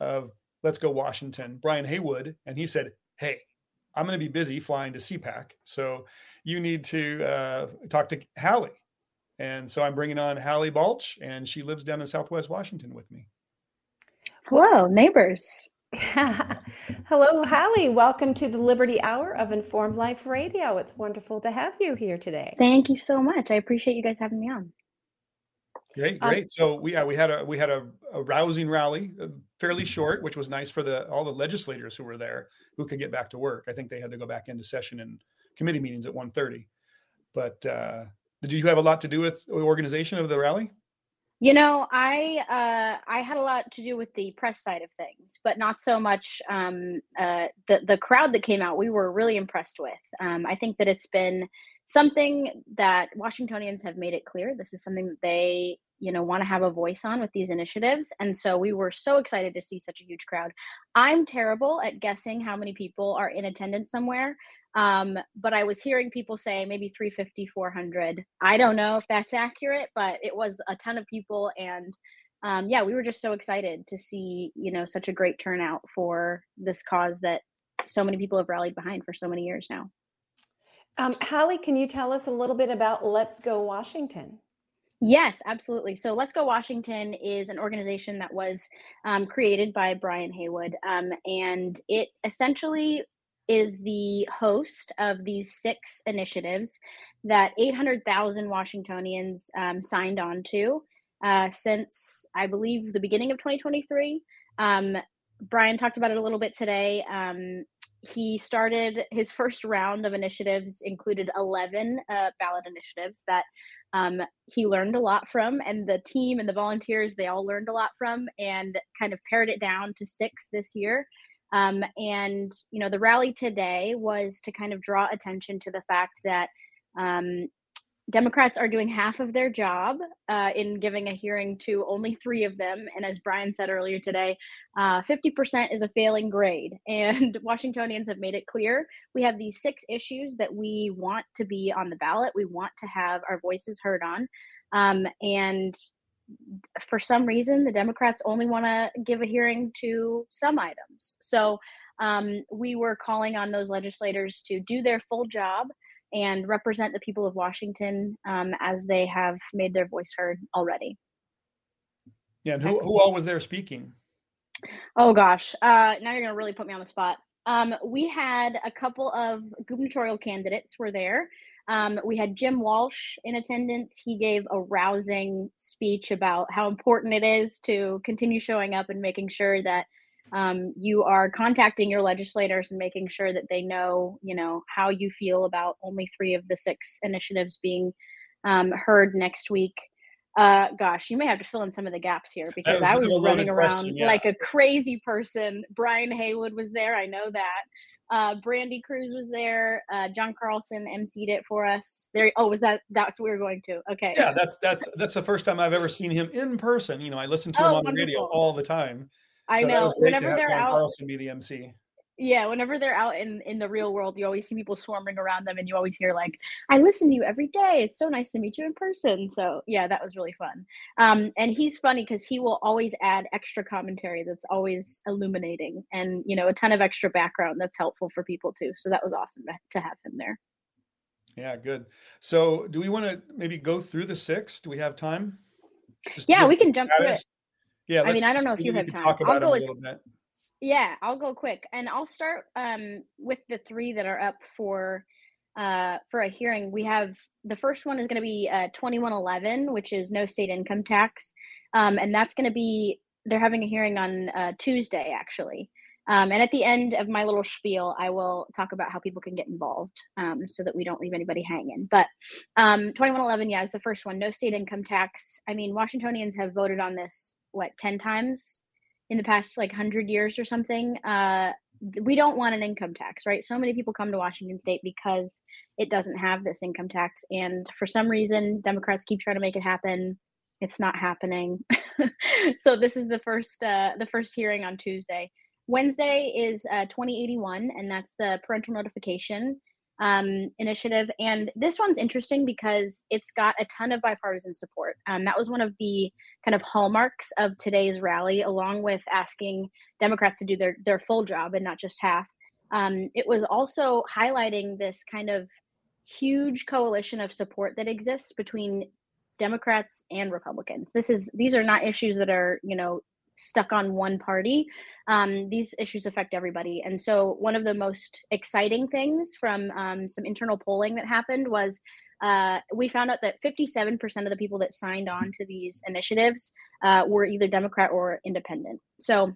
Speaker 3: of Let's Go Washington, Brian Heywood, and he said, "Hey, I'm going to be busy flying to CPAC, so you need to uh, talk to Hallie." And so I'm bringing on Hallie Balch, and she lives down in Southwest Washington with me.
Speaker 5: Hello, neighbors.
Speaker 2: Hello, Hallie. Welcome to the Liberty Hour of Informed Life Radio. It's wonderful to have you here today.
Speaker 5: Thank you so much. I appreciate you guys having me on.
Speaker 3: Great, um, great. Um, so we yeah, we had a we had a, a, rousing rally, uh, fairly short, which was nice for the all the legislators who were there who could get back to work. I think they had to go back into session and committee meetings at 1.30. But uh, did you have a lot to do with the organization of the rally?
Speaker 5: You know, I uh, I had a lot to do with the press side of things, but not so much um, uh, the the crowd that came out. We were really impressed with. Um, I think that it's been something that Washingtonians have made it clear. This is something that they you know want to have a voice on with these initiatives, and so we were so excited to see such a huge crowd. I'm terrible at guessing how many people are in attendance somewhere. Um, but I was hearing people say maybe 350, 400. I don't know if that's accurate, but it was a ton of people. And um, yeah, we were just so excited to see, you know, such a great turnout for this cause that so many people have rallied behind for so many years now.
Speaker 2: Um, Hallie, can you tell us a little bit about Let's Go Washington?
Speaker 5: Yes, absolutely. So Let's Go Washington is an organization that was um, created by Brian Heywood. Um, and it essentially is the host of these six initiatives that 800,000 Washingtonians um, signed on to uh, since I believe the beginning of 2023. Um, Brian talked about it a little bit today. Um, he started his first round of initiatives included 11 uh, ballot initiatives that um, he learned a lot from and the team and the volunteers they all learned a lot from and kind of pared it down to six this year. Um, and you know the rally today was to kind of draw attention to the fact that um, Democrats are doing half of their job uh, in giving a hearing to only three of them. And as Brian said earlier today, uh, 50% is a failing grade. And Washingtonians have made it clear we have these six issues that we want to be on the ballot, we want to have our voices heard on. Um, and for some reason, the Democrats only want to give a hearing to some items. So um, we were calling on those legislators to do their full job and represent the people of Washington um, as they have made their voice heard already.
Speaker 3: Yeah, and who, who all was there speaking?
Speaker 5: Oh gosh, uh, now you're gonna really put me on the spot. Um, we had a couple of gubernatorial candidates were there. Um, we had Jim Walsh in attendance. He gave a rousing speech about how important it is to continue showing up and making sure that um, you are contacting your legislators and making sure that they know, you know, how you feel about only three of the six initiatives being um, heard next week. Uh, gosh, you may have to fill in some of the gaps here because
Speaker 3: was
Speaker 5: I was running around
Speaker 3: question, yeah.
Speaker 5: like a crazy person. Brian Heywood was there, I know that. Uh, Brandi Kruse was there. Uh, John Carlson emceed it for us. There. Oh, was that? That's what we were going to. Okay.
Speaker 3: Yeah, that's that's that's the first time I've ever seen him in person. You know, I listen to him
Speaker 5: Oh,
Speaker 3: on the radio all the time.
Speaker 5: I
Speaker 3: So
Speaker 5: know.
Speaker 3: was great to
Speaker 5: Whenever they're
Speaker 3: John
Speaker 5: out,
Speaker 3: Carlson be the MC.
Speaker 5: yeah whenever they're out in in the real world you always see people swarming around them and you always hear like i listen to you every day it's so nice to meet you in person so yeah that was really fun um and he's funny because he will always add extra commentary that's always illuminating and you know a ton of extra background that's helpful for people too so that was awesome to, to have him there
Speaker 3: Yeah, good. So, do we want to maybe go through the six? Do we have time? Just
Speaker 5: yeah we can jump through it
Speaker 3: Yeah,
Speaker 5: I mean, I don't know if you have time. I'll go as-. Yeah, I'll go quick, and I'll start um, with the three that are up for uh, for a hearing. We have the first one is going to be uh, 2111, which is no state income tax, um, and that's going to be they're having a hearing on uh, Tuesday actually. Um, and at the end of my little spiel, I will talk about how people can get involved um, so that we don't leave anybody hanging. But um, 2111, yeah, is the first one. No state income tax. I mean, Washingtonians have voted on this, what, 10 times in the past like 100 years or something uh, we don't want an income tax right so many people come to washington state because it doesn't have this income tax and for some reason democrats keep trying to make it happen it's not happening so this is the first uh, the first hearing on tuesday wednesday is uh, 2081 and that's the parental notification um, initiative. And this one's interesting because it's got a ton of bipartisan support. Um, that was one of the kind of hallmarks of today's rally, along with asking Democrats to do their, their full job and not just half. Um, it was also highlighting this kind of huge coalition of support that exists between Democrats and Republicans. This is these are not issues that are you know stuck on one party. Um, these issues affect everybody. And so, one of the most exciting things from um, some internal polling that happened was uh, we found out that 57% of the people that signed on to these initiatives uh, were either Democrat or independent. So,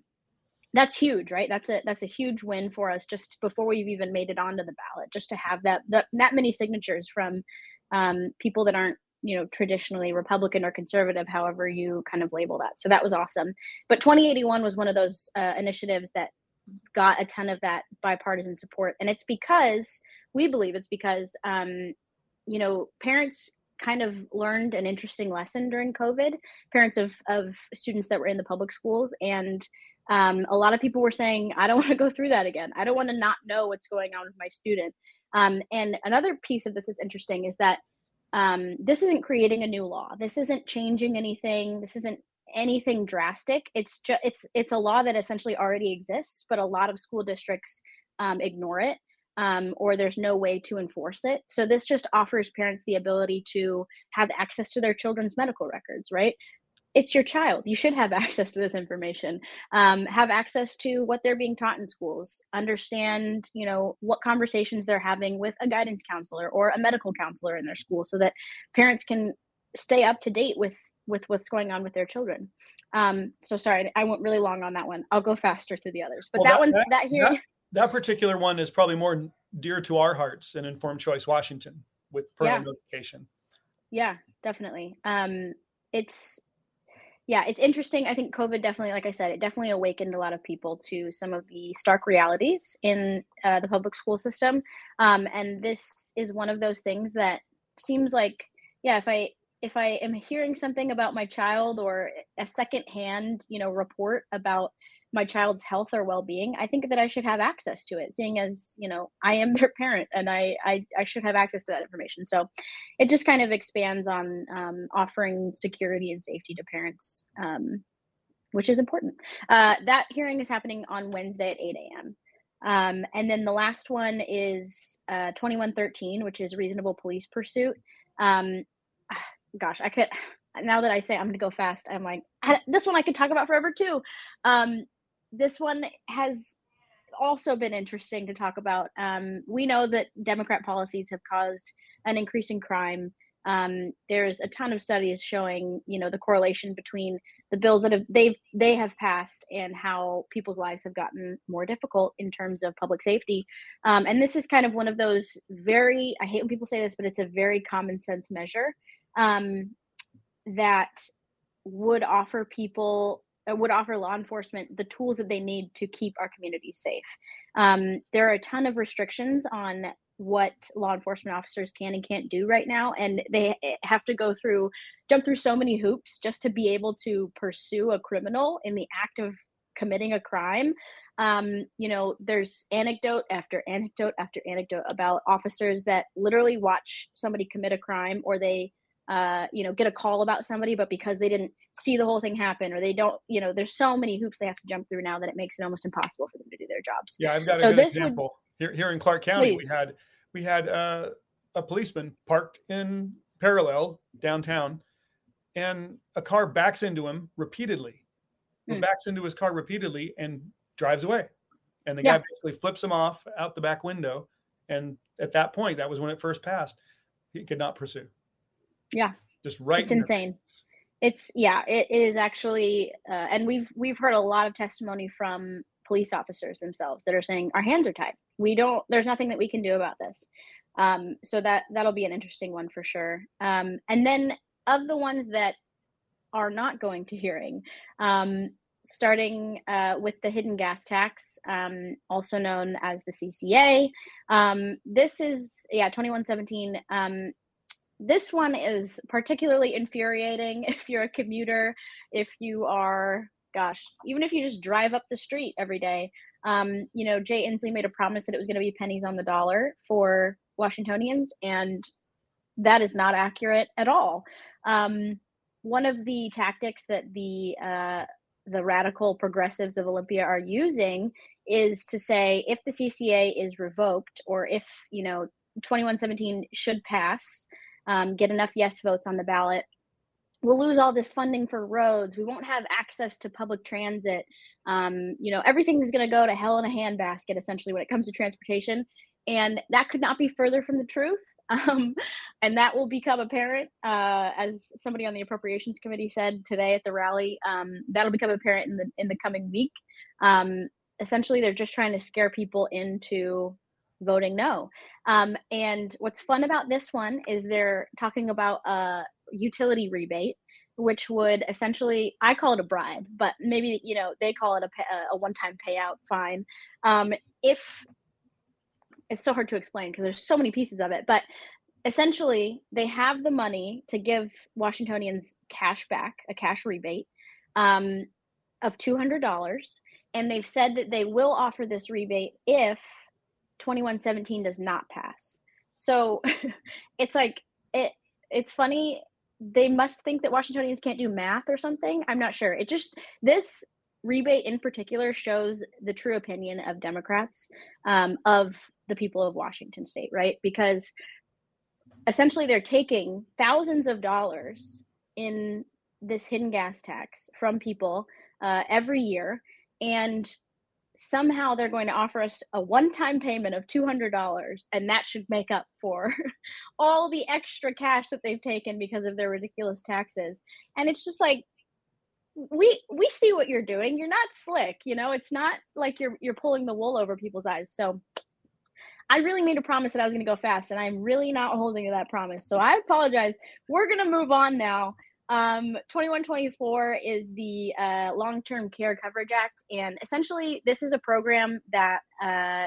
Speaker 5: that's huge, right? That's a that's a huge win for us just before we've even made it onto the ballot. Just to have that that, that many signatures from um, people that aren't you know traditionally republican or conservative however you kind of label that. So that was awesome. But 2081 was one of those uh, initiatives that got a ton of that bipartisan support. And it's because we believe it's because um, you know parents kind of learned an interesting lesson during covid parents of of students that were in the public schools. And um, a lot of people were saying i don't want to go through that again. I don't want to not know what's going on with my student. Um, and another piece of this is interesting is that um, this isn't creating a new law. This isn't changing anything. This isn't anything drastic. It's just it's it's a law that essentially already exists, but a lot of school districts um, ignore it. Um, or there's no way to enforce it. So this just offers parents the ability to have access to their children's medical records, right? It's your child. You should have access to this information. Um, have access to what they're being taught in schools. Understand, you know, what conversations they're having with a guidance counselor or a medical counselor in their school, so that parents can stay up to date with with what's going on with their children. Um, so sorry, I went really long on that one. I'll go faster through the others, but
Speaker 3: Well,
Speaker 5: that,
Speaker 3: that-
Speaker 5: one's
Speaker 3: that-
Speaker 5: that here.
Speaker 3: that- That particular one is probably more dear to our hearts in Informed Choice Washington with parental
Speaker 5: Yeah.
Speaker 3: notification.
Speaker 5: Yeah, definitely. Um, it's yeah, it's interesting. I think COVID definitely, like I said, it definitely awakened a lot of people to some of the stark realities in uh, the public school system. Um, and this is one of those things that seems like, yeah, if I if I am hearing something about my child or a secondhand, you know, report about my child's health or well-being, I think that I should have access to it, seeing as you know I am their parent and I I, I should have access to that information. So it just kind of expands on um, offering security and safety to parents, um, which is important. Uh, that hearing is happening on Wednesday at 8 a.m. Um, and then the last one is uh, 2113, which is reasonable police pursuit. Um, gosh, I could, now that I say I'm going to go fast, I'm like, this one I could talk about forever too. Um, this one has also been interesting to talk about. Um, we know that Democrat policies have caused an increase in crime. Um, there's a ton of studies showing, you know, the correlation between the bills that have they've they have passed and how people's lives have gotten more difficult in terms of public safety. Um, and this is kind of one of those very I hate when people say this, but it's a very common sense measure um, that would offer people would offer law enforcement the tools that they need to keep our communities safe. Um, there are a ton of restrictions on what law enforcement officers can and can't do right now, and they eh, have to go through jump through so many hoops just to be able to pursue a criminal in the act of committing a crime. Um, you know, there's anecdote after anecdote after anecdote about officers that literally watch somebody commit a crime or they uh, you know, get a call about somebody, but because they didn't see the whole thing happen or they don't, you know, there's so many hoops they have to jump through now that it makes it almost impossible for them to do their jobs.
Speaker 3: Yeah, I've got a good
Speaker 5: this would-
Speaker 3: example here. Here in Clark County,
Speaker 5: Please.
Speaker 3: we had we had uh, a policeman parked in parallel downtown, and a car backs into him repeatedly.
Speaker 5: Hmm.
Speaker 3: Backs into his car repeatedly and drives away, and the
Speaker 5: Yeah.
Speaker 3: guy basically flips him off out the back window. And at that point, that was when it first passed. He could not pursue.
Speaker 5: Yeah.
Speaker 3: just right.
Speaker 5: It's
Speaker 3: in
Speaker 5: insane.
Speaker 3: face.
Speaker 5: It's yeah, it, it is actually, uh, and we've we've heard a lot of testimony from police officers themselves that are saying our hands are tied. We don't. There's nothing that we can do about this. Um, so that that'll be an interesting one for sure. Um, and then of the ones that are not going to hearing, um, starting uh, with the hidden gas tax, um, also known as the CCA. Um, this is yeah, 2117. Um, this one is particularly infuriating if you're a commuter, if you are, gosh, even if you just drive up the street every day. Um, you know, Jay Inslee made a promise that it was going to be pennies on the dollar for Washingtonians, and that is not accurate at all. Um, one of the tactics that the uh, the radical progressives of Olympia are using is to say if the CCA is revoked or if you know 2117 should pass, um, get enough yes votes on the ballot, we'll lose all this funding for roads. We won't have access to public transit. Um, you know, everything's going to go to hell in a handbasket essentially when it comes to transportation. And that could not be further from the truth. Um, and that will become apparent, uh, as somebody on the appropriations committee said today at the rally. Um, that'll become apparent in the in the coming week. Um, essentially, they're just trying to scare people into voting no. Um, and what's fun about this one is they're talking about a utility rebate, which would essentially, I call it a bribe, but maybe, you know, they call it a, pay, a one-time payout fine. Um, if it's so hard to explain because there's so many pieces of it, but essentially they have the money to give Washingtonians cash back, a cash rebate um, of $200. And they've said that they will offer this rebate if 2117 does not pass. So it's like it it's funny they must think that Washingtonians can't do math or something. I'm not sure. It just this rebate in particular shows the true opinion of Democrats um, of the people of Washington State, right? Because essentially they're taking thousands of dollars in this hidden gas tax from people uh, every year and somehow they're going to offer us a one-time payment of $200 and that should make up for all the extra cash that they've taken because of their ridiculous taxes and it's just like we we see what you're doing you're not slick you know it's not like you're you're pulling the wool over people's eyes so I really made a promise that I was going to go fast, and I'm really not holding to that promise. So I apologize. We're going to move on now. Um, 2124 is the uh, Long Term Care Coverage Act, and essentially, this is a program that uh,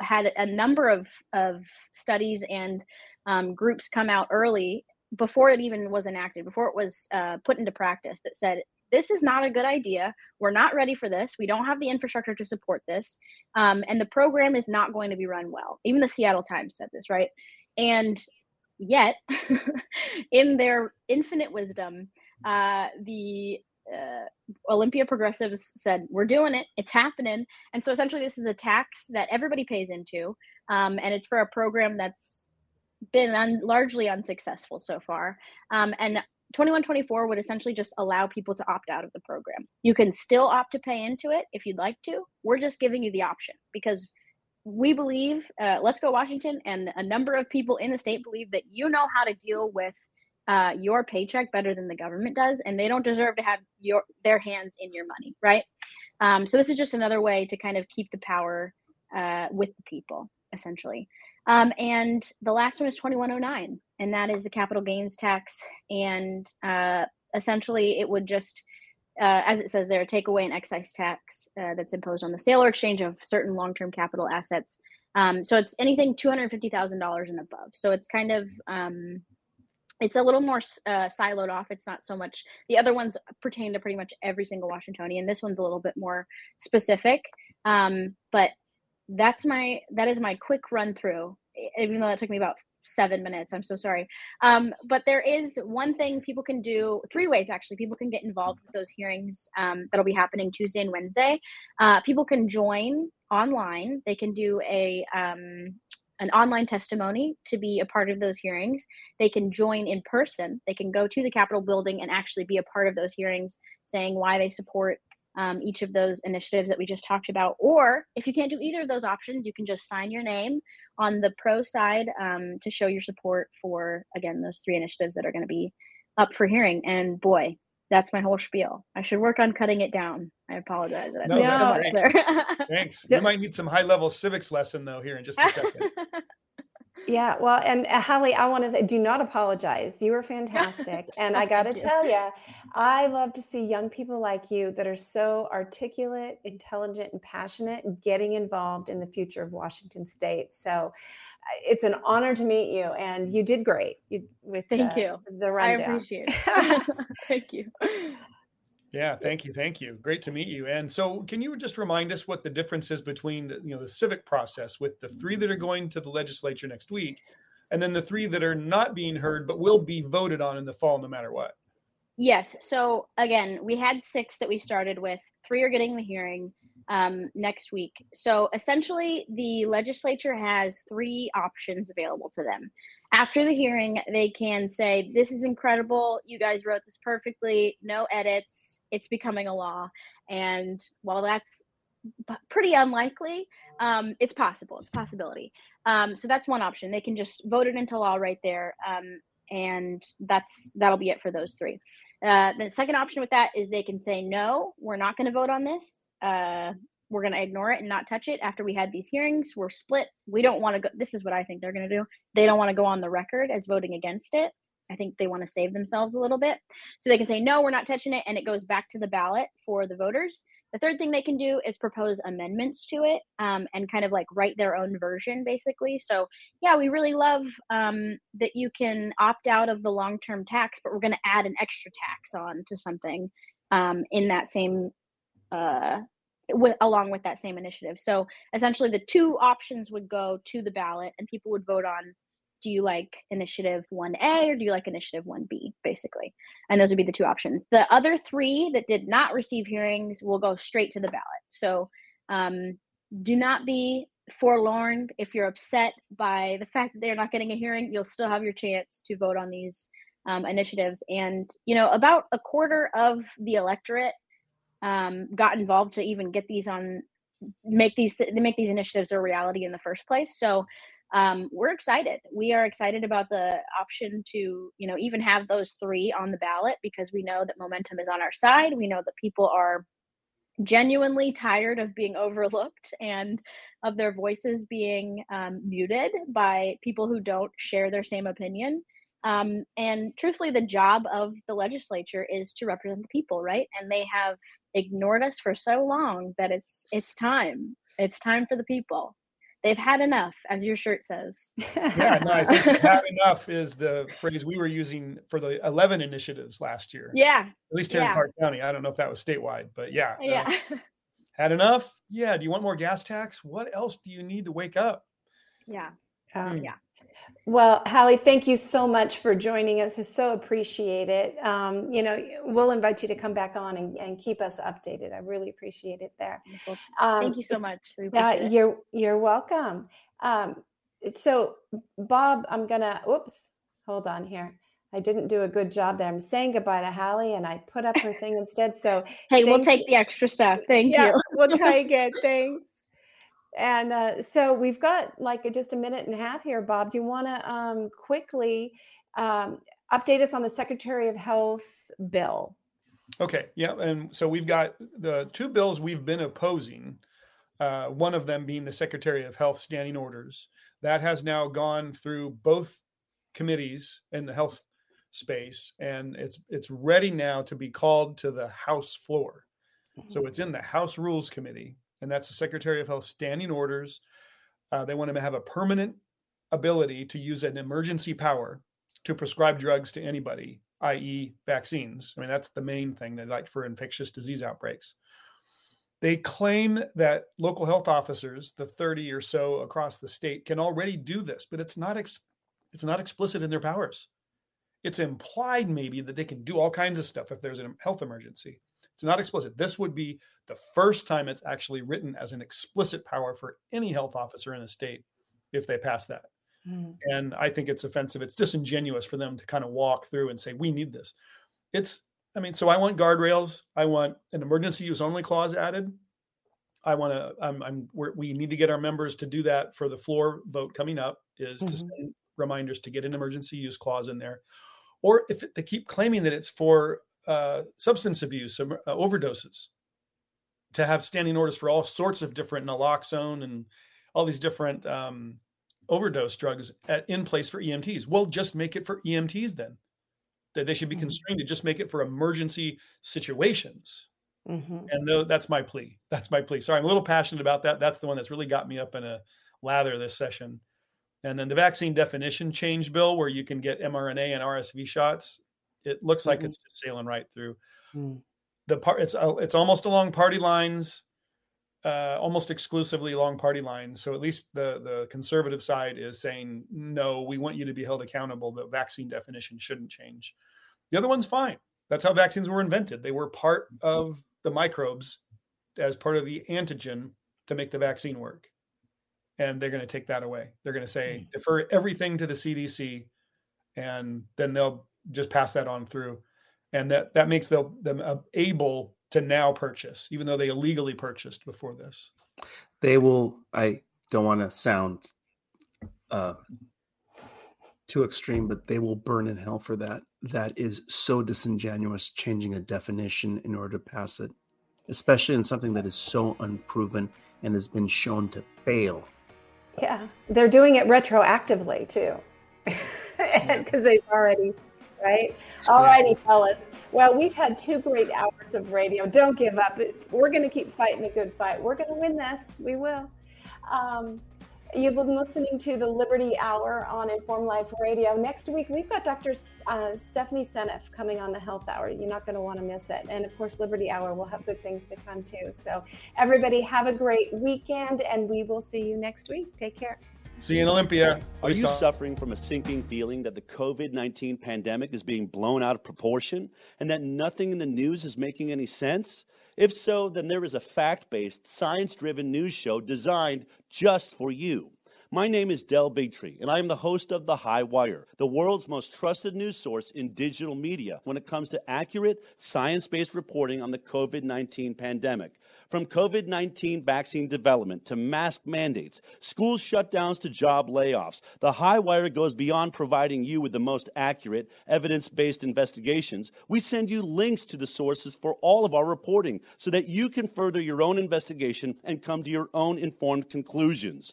Speaker 5: had a number of of studies and um, groups come out early before it even was enacted, before it was uh, put into practice, that said this is not a good idea. We're not ready for this. We don't have the infrastructure to support this, um, and the program is not going to be run well. Even the Seattle Times said this, right? And yet, in their infinite wisdom, uh, the uh, Olympia Progressives said, We're doing it, it's happening. And so essentially, this is a tax that everybody pays into, um, and it's for a program that's been un- largely unsuccessful so far. Um, and 2124 would essentially just allow people to opt out of the program. You can still opt to pay into it if you'd like to. We're just giving you the option because we believe, uh, Let's Go Washington, and a number of people in the state believe that you know how to deal with uh, your paycheck better than the government does, and they don't deserve to have your their hands in your money, right? Um, so this is just another way to kind of keep the power uh, with the people, essentially. Um, and the last one is 2109, and that is the capital gains tax. And uh, essentially, it would just, uh, as it says there, take away an excise tax uh, that's imposed on the sale or exchange of certain long term capital assets. Um, so it's anything $250,000 and above. So it's kind of, um, it's a little more uh, siloed off. It's not so much, the other ones pertain to pretty much every single Washingtonian. This one's a little bit more specific. Um, but that's my that is my quick run through even though that took me about seven minutes. I'm so sorry. Um, but there is one thing people can do three ways actually. People can get involved with those hearings um, that'll be happening tuesday and wednesday. Uh, people can join online. They can do a um, an online testimony to be a part of those hearings. They can join in person. They can go to the capitol building and actually be a part of those hearings saying why they support um, each of those initiatives that we just talked about. Or if you can't do either of those options, you can just sign your name on the pro side um, to show your support for, again, those three initiatives that are going to be up for hearing. And boy, that's my whole spiel. I should work on cutting it down. I apologize. I
Speaker 3: No,
Speaker 5: no, so much there.
Speaker 3: Thanks. You might need some high level civics lesson though here in just a second.
Speaker 2: Yeah, well, and uh, Holly, I want to say, do not apologize. You were fantastic, and I got to tell you, I love to see young people like you that are so articulate, intelligent, and passionate getting involved in the future of Washington State. So, uh, it's an honor to meet you, and you did great you, with
Speaker 5: Thank
Speaker 2: the,
Speaker 5: you.
Speaker 2: the
Speaker 5: I appreciate it. Thank you.
Speaker 3: Yeah, thank you, thank you. Great to meet you. And so, can you just remind us what the difference is between the, you know the civic process with the three that are going to the legislature next week, and then the three that are not being heard but will be voted on in the fall, no matter what?
Speaker 5: Yes. So again, we had six that we started with. Three are getting the hearing um, next week. So essentially, the legislature has three options available to them. After the hearing, they can say, This is incredible. You guys wrote this perfectly. No edits. It's becoming a law. And while that's pretty unlikely, um, it's possible. It's a possibility. Um, so that's one option. They can just vote it into law right there. Um, and that's that'll be it for those three. Uh, the second option with that is they can say, no, we're not going to vote on this. Uh, we're going to ignore it and not touch it after we had these hearings. We're split. We don't want to go. This is what I think they're going to do. They don't want to go on the record as voting against it. I think they want to save themselves a little bit. So they can say, no, we're not touching it. And it goes back to the ballot for the voters. The third thing they can do is propose amendments to it um, and kind of like write their own version, basically. So, yeah, we really love um, that you can opt out of the long term tax, but we're going to add an extra tax on to something um, in that same. Uh, with, along with that same initiative. So essentially, the two options would go to the ballot, and people would vote on do you like initiative 1A or do you like initiative 1B, basically. And those would be the two options. The other three that did not receive hearings will go straight to the ballot. So um, do not be forlorn if you're upset by the fact that they're not getting a hearing you'll still have your chance to vote on these um, initiatives and you know about a quarter of the electorate um, got involved to even get these on make these make these initiatives a reality in the first place. So um, we're excited. We are excited about the option to, you know, even have those three on the ballot because we know that momentum is on our side. We know that people are genuinely tired of being overlooked and of their voices being um, muted by people who don't share their same opinion. Um, and truthfully, the job of the legislature is to represent the people, right? And they have ignored us for so long that it's it's time. It's time for the people. They've had enough, as your shirt says.
Speaker 3: Yeah, no, I think had enough is the phrase we were using for the 11 initiatives last year.
Speaker 5: Yeah,
Speaker 3: At least here in
Speaker 5: yeah.
Speaker 3: Clark County. I don't know if that was statewide, but yeah. uh,
Speaker 5: yeah.
Speaker 3: had enough? Yeah. Do you want more gas tax? What else do you need to wake up?
Speaker 5: yeah.
Speaker 2: Um.
Speaker 5: Yeah.
Speaker 2: Well, Hallie, thank you so much for joining us. I so appreciate it. Um, you know, we'll invite you to come back on and, and keep us updated. I really appreciate it there. Um,
Speaker 5: thank you so much. Appreciate
Speaker 2: you're you're welcome. Um, so, Bob, I'm gonna. Oops, hold on here. I didn't do a good job there. I'm saying goodbye to Hallie, and I put up her thing instead. So,
Speaker 5: Hey, we'll take
Speaker 2: you.
Speaker 5: the extra stuff. Thank
Speaker 2: yeah,
Speaker 5: you.
Speaker 2: we'll try again. Thanks. And uh, so we've got like a, just a minute and a half here, Bob. Do you want to um, quickly um, update us on the Secretary of Health bill?
Speaker 3: Okay. Yeah. And so we've got the two bills we've been opposing. Uh, one of them being the Secretary of Health standing orders. That has now gone through both committees in the health space, and it's it's ready now to be called to the House floor. So it's in the House Rules Committee, and that's the Secretary of Health standing orders. Uh, they want to have a permanent ability to use an emergency power to prescribe drugs to anybody, i.e., vaccines. I mean, that's the main thing they like for infectious disease outbreaks. They claim that local health officers, the 30 or so across the state, can already do this, but it's not ex- it's not explicit in their powers. It's implied maybe that they can do all kinds of stuff if there's a health emergency. It's not explicit. This would be the first time it's actually written as an explicit power for any health officer in a state if they pass that.
Speaker 2: Mm.
Speaker 3: And I think it's offensive. It's disingenuous for them to kind of walk through and say, we need this. It's, I mean, so I want guardrails. I want an emergency use only clause added. I want to, I'm, I'm, we're, we need to get our members to do that for the floor vote coming up is to
Speaker 2: Mhm.
Speaker 3: send reminders to get an emergency use clause in there. Or if they keep claiming that it's for uh, substance abuse, um, uh, overdoses, to have standing orders for all sorts of different naloxone and all these different um, overdose drugs at, in place for EMTs. Well, just make it for EMTs then. That they should be
Speaker 2: Mhm.
Speaker 3: constrained to just make it for emergency situations.
Speaker 2: Mhm.
Speaker 3: And that's my plea. That's my plea. Sorry, I'm a little passionate about that. That's the one that's really got me up in a lather this session. And then the vaccine definition change bill, where you can get mRNA and RSV shots. It looks like
Speaker 2: Mhm.
Speaker 3: it's just sailing right through.
Speaker 2: Mm.
Speaker 3: the part it's uh, it's almost along party lines uh almost exclusively along party lines so at least the the conservative side is saying no we want you to be held accountable the vaccine definition shouldn't change. The other one's fine. That's how vaccines were invented. They were part of the microbes as part of the antigen to make the vaccine work and they're going to take that away. They're going to say defer everything to the cdc and then they'll just pass that on through. And that that makes them them uh, able to now purchase, even though they illegally purchased before this.
Speaker 4: they will i don't want to sound uh too extreme but they will burn in hell for that. That is so disingenuous changing a definition in order to pass it especially in something that is so unproven and has been shown to fail.
Speaker 2: Yeah, they're doing it retroactively too, because they've already, right? All righty, fellas. Well, we've had two great hours of radio. Don't give up. We're going to keep fighting the good fight. We're going to win this. We will. Um, You've been listening to the Liberty Hour on Informed Life Radio. Next week, we've got Dr. Uh, Stephanie Seneff coming on the Health Hour. You're not going to want to miss it. And of course, Liberty Hour will have good things to come too. So, everybody, have a great weekend, and we will see you next week. Take care.
Speaker 3: See you in Olympia.
Speaker 6: Are you suffering from a sinking feeling that the COVID 19 pandemic is being blown out of proportion and that nothing in the news is making any sense? If so, then there is a fact based, science driven news show designed just for you. My name is Del Bigtree, and I am the host of The High Wire, the world's most trusted news source in digital media when it comes to accurate, science based reporting on the COVID 19 pandemic. From COVID 19 vaccine development to mask mandates, school shutdowns to job layoffs, the High Wire goes beyond providing you with the most accurate, evidence based investigations. We send you links to the sources for all of our reporting so that you can further your own investigation and come to your own informed conclusions.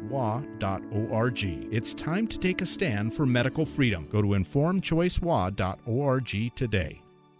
Speaker 7: informedchoicewa.org. It's time to take a stand for medical freedom. Go to informedchoicewa.org today.